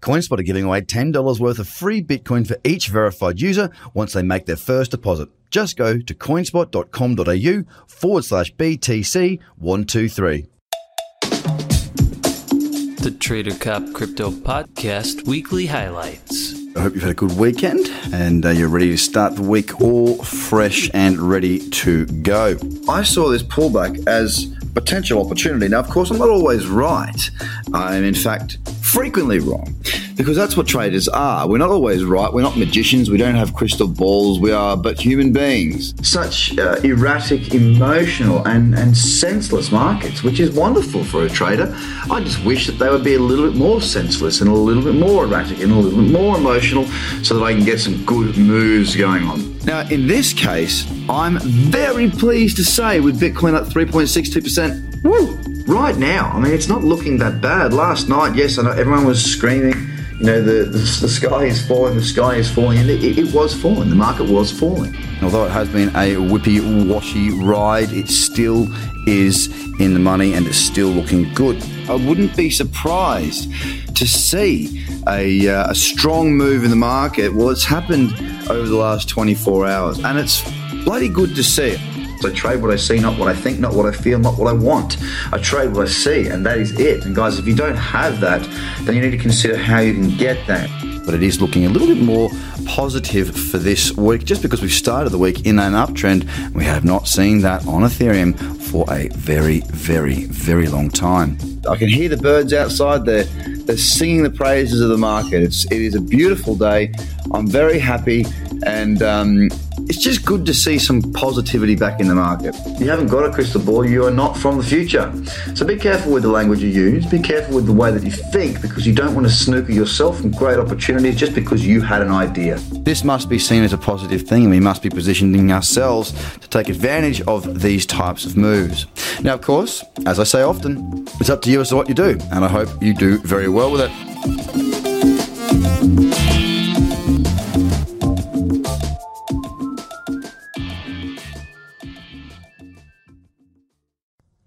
CoinSpot are giving away $10 worth of free Bitcoin for each verified user once they make their first deposit. Just go to coinspot.com.au forward slash BTC123. The Trader Cobb Crypto Podcast Weekly Highlights. I hope you've had a good weekend and uh, you're ready to start the week all fresh and ready to go. I saw this pullback as potential opportunity. Now, of course, I'm not always right. I'm, in fact, frequently wrong because that's what traders are. We're not always right. We're not magicians. We don't have crystal balls. We are but human beings. Such uh, erratic, emotional, and, and senseless markets, which is wonderful for a trader. I just wish that they would be a little bit more senseless and a little bit more erratic and a little bit more emotional so that I can get some good moves going on. Now, in this case, I'm very pleased to say with Bitcoin up 3.62%. Woo! Right now, I mean, it's not looking that bad. Last night, yes, I know everyone was screaming, you know, the, the, the sky is falling, the sky is falling, and it, it was falling. The market was falling. Although it has been a whippy washy ride, it still is in the money and it's still looking good. I wouldn't be surprised to see a, uh, a strong move in the market. Well, it's happened over the last 24 hours, and it's bloody good to see it. I trade what I see, not what I think, not what I feel, not what I want. I trade what I see, and that is it. And guys, if you don't have that, then you need to consider how you can get that. But it is looking a little bit more positive for this week, just because we've started the week in an uptrend. We have not seen that on Ethereum for a very, very, very long time. I can hear the birds outside there. They're singing the praises of the market. It's it is a beautiful day. I'm very happy, and um, it's just good to see some positivity back in the market. You haven't got a crystal ball, you are not from the future. So be careful with the language you use, be careful with the way that you think, because you don't want to snooker yourself from great opportunities just because you had an idea. This must be seen as a positive thing, and we must be positioning ourselves to take advantage of these types of moves. Now, of course, as I say often, it's up to you as to what you do, and I hope you do very well with it.